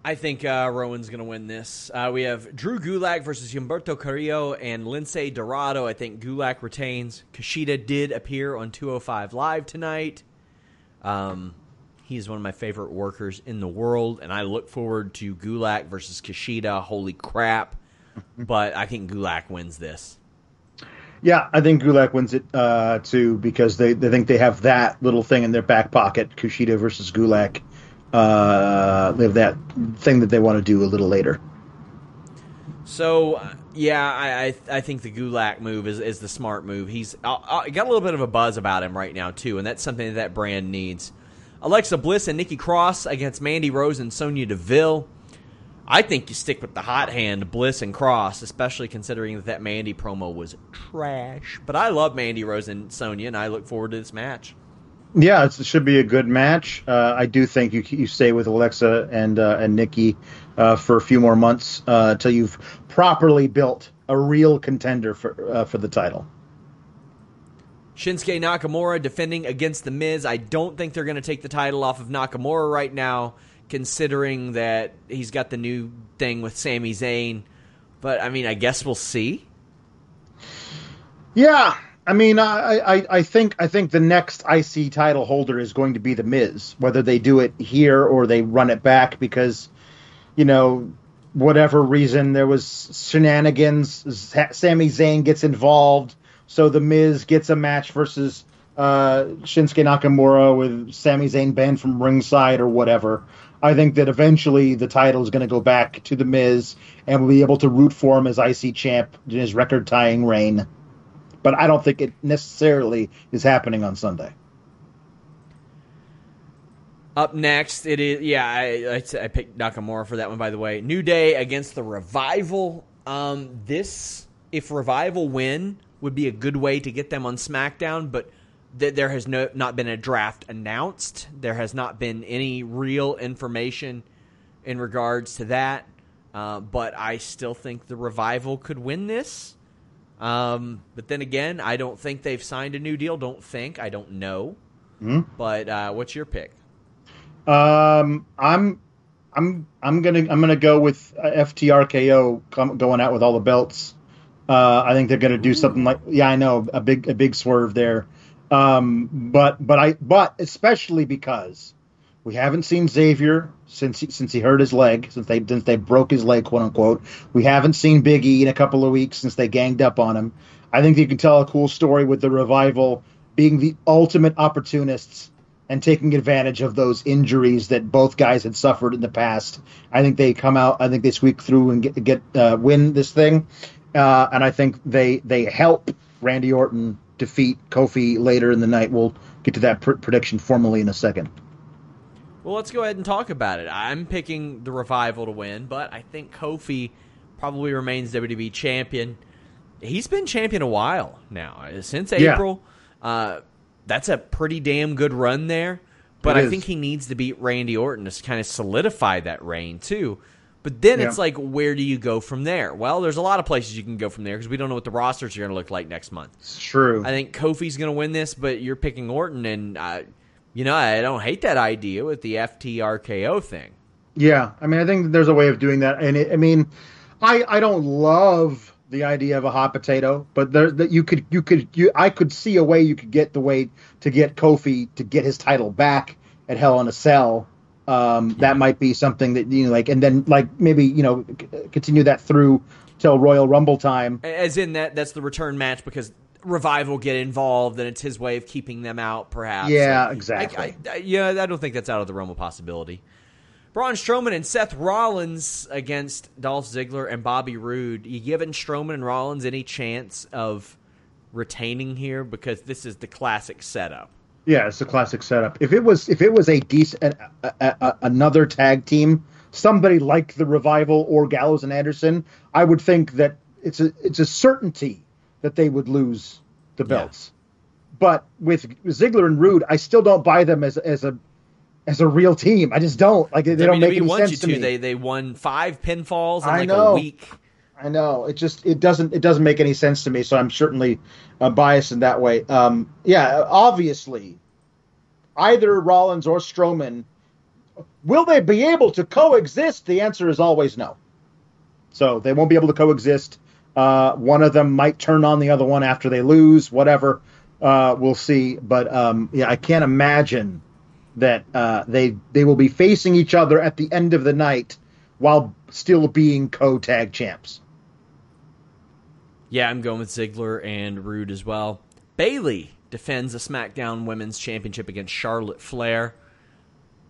I think uh, Rowan's going to win this. Uh, we have Drew Gulak versus Humberto Carrillo and Lince Dorado. I think Gulak retains. Kushida did appear on 205 Live tonight. Um, he's one of my favorite workers in the world, and I look forward to Gulak versus Kushida. Holy crap. <laughs> but I think Gulak wins this. Yeah, I think Gulak wins it uh, too because they, they think they have that little thing in their back pocket, Kushida versus Gulak. Uh, they have that thing that they want to do a little later. So uh, yeah, I, I I think the Gulak move is, is the smart move. He's uh, uh, got a little bit of a buzz about him right now too, and that's something that, that brand needs. Alexa Bliss and Nikki Cross against Mandy Rose and Sonya Deville. I think you stick with the hot hand, Bliss and Cross, especially considering that that Mandy promo was trash. But I love Mandy Rose and Sonya, and I look forward to this match. Yeah, it should be a good match. Uh, I do think you you stay with Alexa and uh, and Nikki uh, for a few more months uh, until you've properly built a real contender for uh, for the title. Shinsuke Nakamura defending against The Miz. I don't think they're going to take the title off of Nakamura right now, considering that he's got the new thing with Sami Zayn. But I mean, I guess we'll see. Yeah, I mean, I, I, I think I think the next IC title holder is going to be the Miz, whether they do it here or they run it back because, you know, whatever reason there was shenanigans. Sami Zayn gets involved, so the Miz gets a match versus uh, Shinsuke Nakamura with Sami Zayn banned from ringside or whatever. I think that eventually the title is going to go back to the Miz, and we'll be able to root for him as IC champ in his record-tying reign but I don't think it necessarily is happening on Sunday. Up next, it is yeah. I, I, I picked Nakamura for that one, by the way. New Day against the Revival. Um, this if Revival win would be a good way to get them on SmackDown, but th- there has no not been a draft announced. There has not been any real information in regards to that. Uh, but I still think the Revival could win this. Um, but then again, I don't think they've signed a new deal. Don't think. I don't know. Mhm. But uh, what's your pick? Um, I'm, I'm, I'm gonna, I'm gonna go with uh, FTRKO com- going out with all the belts. Uh, I think they're gonna do something like, yeah, I know, a big, a big swerve there. Um, but, but I, but especially because we haven't seen Xavier since he, since he hurt his leg, since they since they broke his leg, quote unquote. We haven't seen Big E in a couple of weeks since they ganged up on him. I think you can tell a cool story with the revival being the ultimate opportunists and taking advantage of those injuries that both guys had suffered in the past. I think they come out. I think they squeak through and get, get uh, win this thing, uh, and I think they they help Randy Orton defeat Kofi later in the night. We'll get to that pr- prediction formally in a second. Well, let's go ahead and talk about it. I'm picking the revival to win, but I think Kofi probably remains WWE champion. He's been champion a while now, since Yeah. April. Uh, that's a pretty damn good run there. But I think he needs to beat Randy Orton to kind of solidify that reign too. But then it's like, where do you go from there? Well, there's a lot of places you can go from there because we don't know what the rosters are going to look like next month. It's true. I think Kofi's going to win this, but you're picking Orton, and uh, you know I don't hate that idea with the FTRKO thing. Yeah, I mean, I think there's a way of doing that, and it, I mean, I I don't love the idea of a hot potato, but there that you could you could you I could see a way you could get the way to get Kofi to get his title back at Hell in a Cell. Um, That might be something that you know, like, and then like maybe you know c- continue that through till Royal Rumble time. As in that that's the return match because Revival get involved, and it's his way of keeping them out, perhaps. Yeah, Like, exactly. I, I, yeah, I don't think that's out of the realm of possibility. Braun Strowman and Seth Rollins against Dolph Ziggler and Bobby Roode. You giving Strowman and Rollins any chance of retaining here because this is the classic setup. Yeah, it's a classic setup. If it was if it was a decent a, a, a, another tag team, somebody like the Revival or Gallows and Anderson, I would think that it's a it's a certainty that they would lose the belts. But with Ziggler and Roode, I still don't buy them as as a as a real team. I just don't like they don't make WWE any sense you to to. me. They they won five pinfalls in I like know. a week. I know it just it doesn't it doesn't make any sense to me. So I'm certainly uh, biased in that way. Um, yeah, obviously, either Rollins or Strowman will they be able to coexist? The answer is always no. So they won't be able to coexist. Uh, one of them might turn on the other one after they lose. Whatever, uh, we'll see. But um, yeah, I can't imagine that uh, they they will be facing each other at the end of the night while still being co-tag champs. Yeah, I'm going with Ziggler and Roode as well. Bayley defends the SmackDown Women's Championship against Charlotte Flair.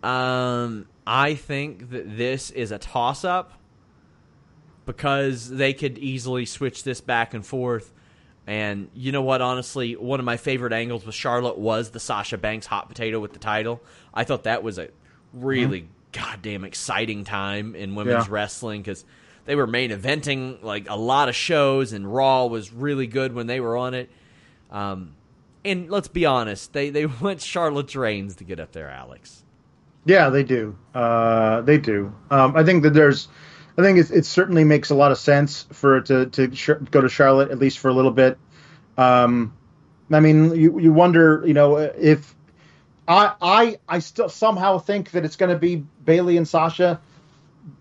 Um, I think that this is a toss up because they could easily switch this back and forth. And you know what? Honestly, one of my favorite angles with Charlotte was the Sasha Banks hot potato with the title. I thought that was a really goddamn exciting time in women's Yeah. wrestling because they were main eventing like a lot of shows, and Raw was really good when they were on it. Um, and let's be honest, they they <laughs> want Charlotte's reigns to get up there, Alex. Yeah, they do. Uh, they do. Um, I think that there's, I think it certainly makes a lot of sense for it to to sh- go to Charlotte at least for a little bit. Um, I mean, you you wonder, you know, if I I I still somehow think that it's going to be Bayley and Sasha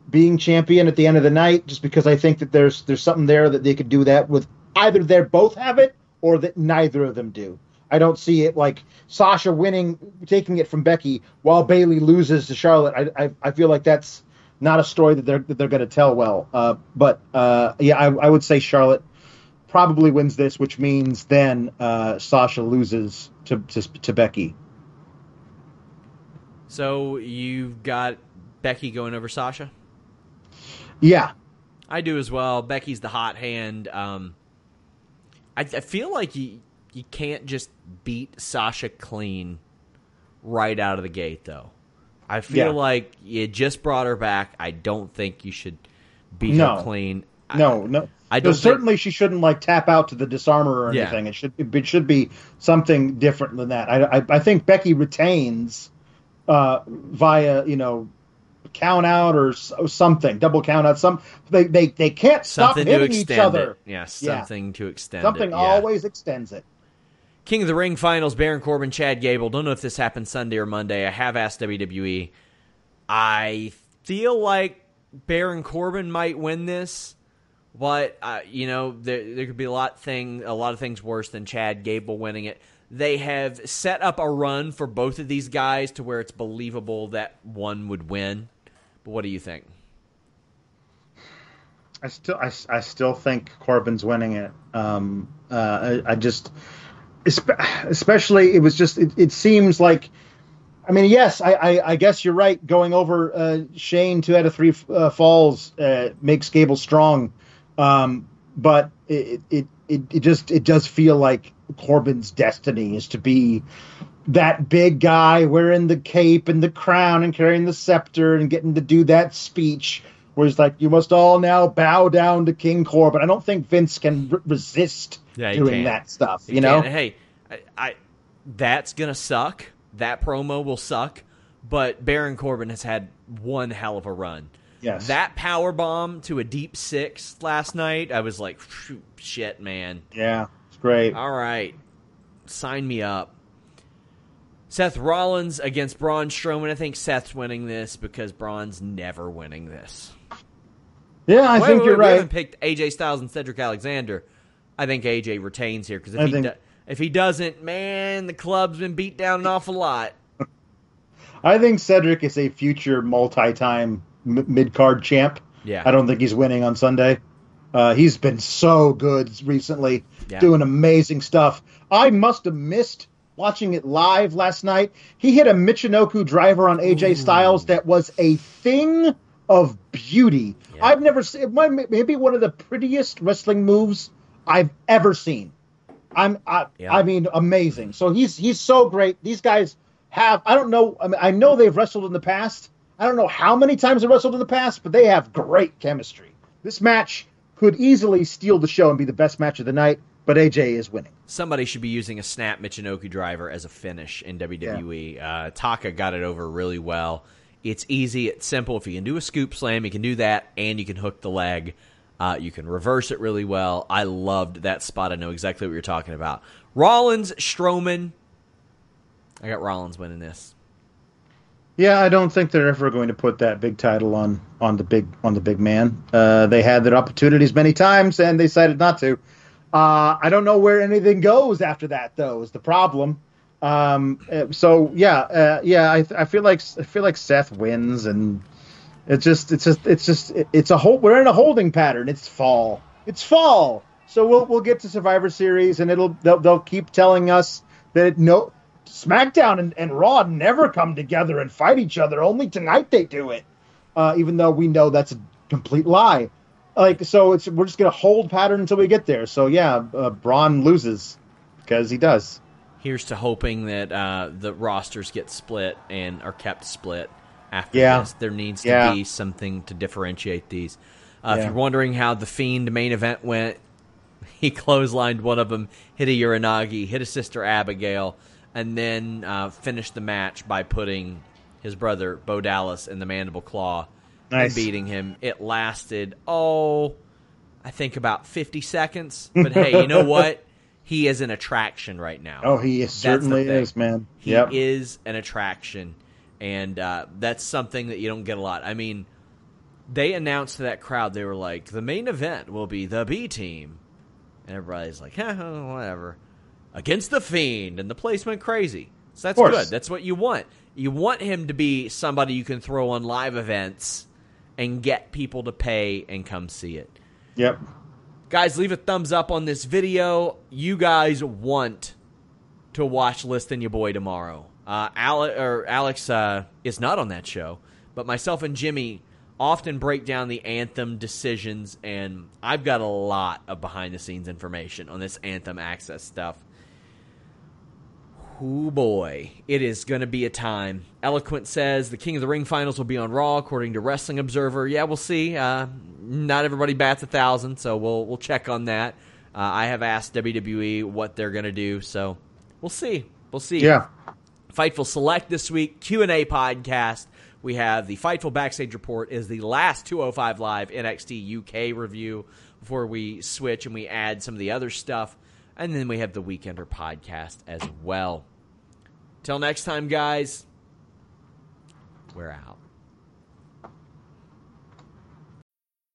being champion at the end of the night, just because I think that there's there's something there that they could do that with either they both have it or that neither of them do. I don't see it like Sasha winning, taking it from Becky while Bayley loses to Charlotte. I I, I feel like that's not a story that they're that they're going to tell well. Uh, but uh, yeah, I, I would say Charlotte probably wins this, which means then uh, Sasha loses to, to to Becky. So you've got Becky going over Sasha. Yeah, I do as well. Becky's the hot hand. Um, I, I feel like you you can't just beat Sasha clean right out of the gate, though. I feel Yeah. like you just brought her back. I don't think you should beat No. her clean. I- no, no. I don't certainly she shouldn't like tap out to the Dis-arm-her or Yeah. anything. It should it should be something different than that. I I, I think Becky retains uh, via you know count out or, something double count out. Some they they, they can't stop something hitting each other. it. Yeah, Yeah. something to extend Something it. yeah. always extends it. King of the Ring finals, Baron Corbin, Chad Gable. Don't know if this happened Sunday or Monday. I have asked WWE. I feel like Baron Corbin might win this, but uh, you know there there could be a lot thing a lot of things worse than Chad Gable winning it. They have set up a run for both of these guys to where it's believable that one would win. But what do you think? I still, I, I still think Corbin's winning it. Um, uh, I, I just, especially, it was just, it, it seems like, I mean, yes, I, I, I guess you're right. Going over uh, Shane two out of three uh, falls uh, makes Gable strong, um, but it, it, it, it just, it does feel like Corbin's destiny is to be that big guy wearing the cape and the crown and carrying the scepter and getting to do that speech where he's like, "You must all now bow down to King Corbin." I don't think Vince can re- resist Yeah, doing can't. that stuff. He You know, can't- Hey, I, I that's gonna suck. That promo will suck. But Baron Corbin has had one hell of a run. Yes. That power bomb to a deep six last night, I was like, shit, man. yeah, it's great. All right, sign me up. Seth Rollins against Braun Strowman. I think Seth's winning this because Braun's never winning this. Yeah, I think wait, you're wait, We right. haven't picked AJ Styles and Cedric Alexander. I think AJ retains here because if I he think- do, if he doesn't, man, the club's been beat down an awful lot. I think Cedric is a future multi-time m- mid-card champ. Yeah. I don't think he's winning on Sunday. Uh, he's been so good recently, Yeah. doing amazing stuff. I must have missed watching it live last night. He hit a Michinoku driver on AJ Styles that was a thing of beauty. Yeah. I've never seen it might- maybe one of the prettiest wrestling moves I've ever seen. I'm I, Yeah. I mean amazing. So he's he's so great. These guys have I don't know I mean I know they've wrestled in the past. I don't know how many times they wrestled in the past, but they have great chemistry. This match could easily steal the show and be the best match of the night, but AJ is winning. Somebody should be using a snap Michinoku driver as a finish in WWE. Uh, Taka got it over really well. It's easy, it's simple. If you can do a scoop slam, you can do that, and you can hook the leg. Uh, you can reverse it really well. I loved that spot. I know exactly what you're talking about. Rollins, Strowman. I got Rollins winning this. Yeah, I don't think they're ever going to put that big title on on the big on the big man. Uh, they had their opportunities many times and they decided not to. Uh, I don't know where anything goes after that, though, is the problem. Um, uh, so yeah, uh, yeah, I, I feel like I feel like Seth wins, and it's just it's just it's just it's a whole we're in a holding pattern. It's fall, it's fall. So we'll we'll get to Survivor Series, and it'll they'll, they'll keep telling us that it, no SmackDown and, and Raw never come together and fight each other. Only tonight they do it, uh, even though we know that's a complete lie. Like so, it's we're just gonna hold pattern until we get there. So yeah, uh, Braun loses because he does. Here's to hoping that uh, the rosters get split and are kept split after Yeah. this. There needs to Yeah. be something to differentiate these. Uh, If you're wondering how the Fiend main event went, <laughs> he clotheslined one of them, hit a Uranage, hit a sister Abigail, and then uh, finished the match by putting his brother Bo Dallas in the mandible claw and beating him. It lasted, oh, I think about 50 seconds. But hey, you know <laughs> what? He is an attraction right now. Oh, he is, certainly is, man. He yep. is an attraction, and uh, that's something that you don't get a lot. I mean, they announced to that crowd they were like, the main event will be the B team, and everybody's like, "Huh, whatever, against the Fiend, and the place went crazy. So that's good. That's what you want. You want him to be somebody you can throw on live events and get people to pay and come see it. Yep. Guys, leave a thumbs up on this video. You guys want to watch List and Your Boy tomorrow. Uh, Ale- or Alex uh, is not on that show, but myself and Jimmy often break down the Anthem decisions, and I've got a lot of behind the scenes information on this Anthem access stuff. Oh boy, it is going to be a time. Eloquent says the King of the Ring finals will be on Raw, according to Wrestling Observer. Yeah, we'll see. Uh, not everybody bats a thousand, so we'll we'll check on that. Uh, I have asked WWE what they're going to do, so we'll see. We'll see. Yeah. Fightful Select this week Q and A podcast. We have the Fightful Backstage Report is the last 205 Live NXT UK review before we switch and we add some of the other stuff. And then we have the Weekender podcast as well. Till next time, guys, we're out.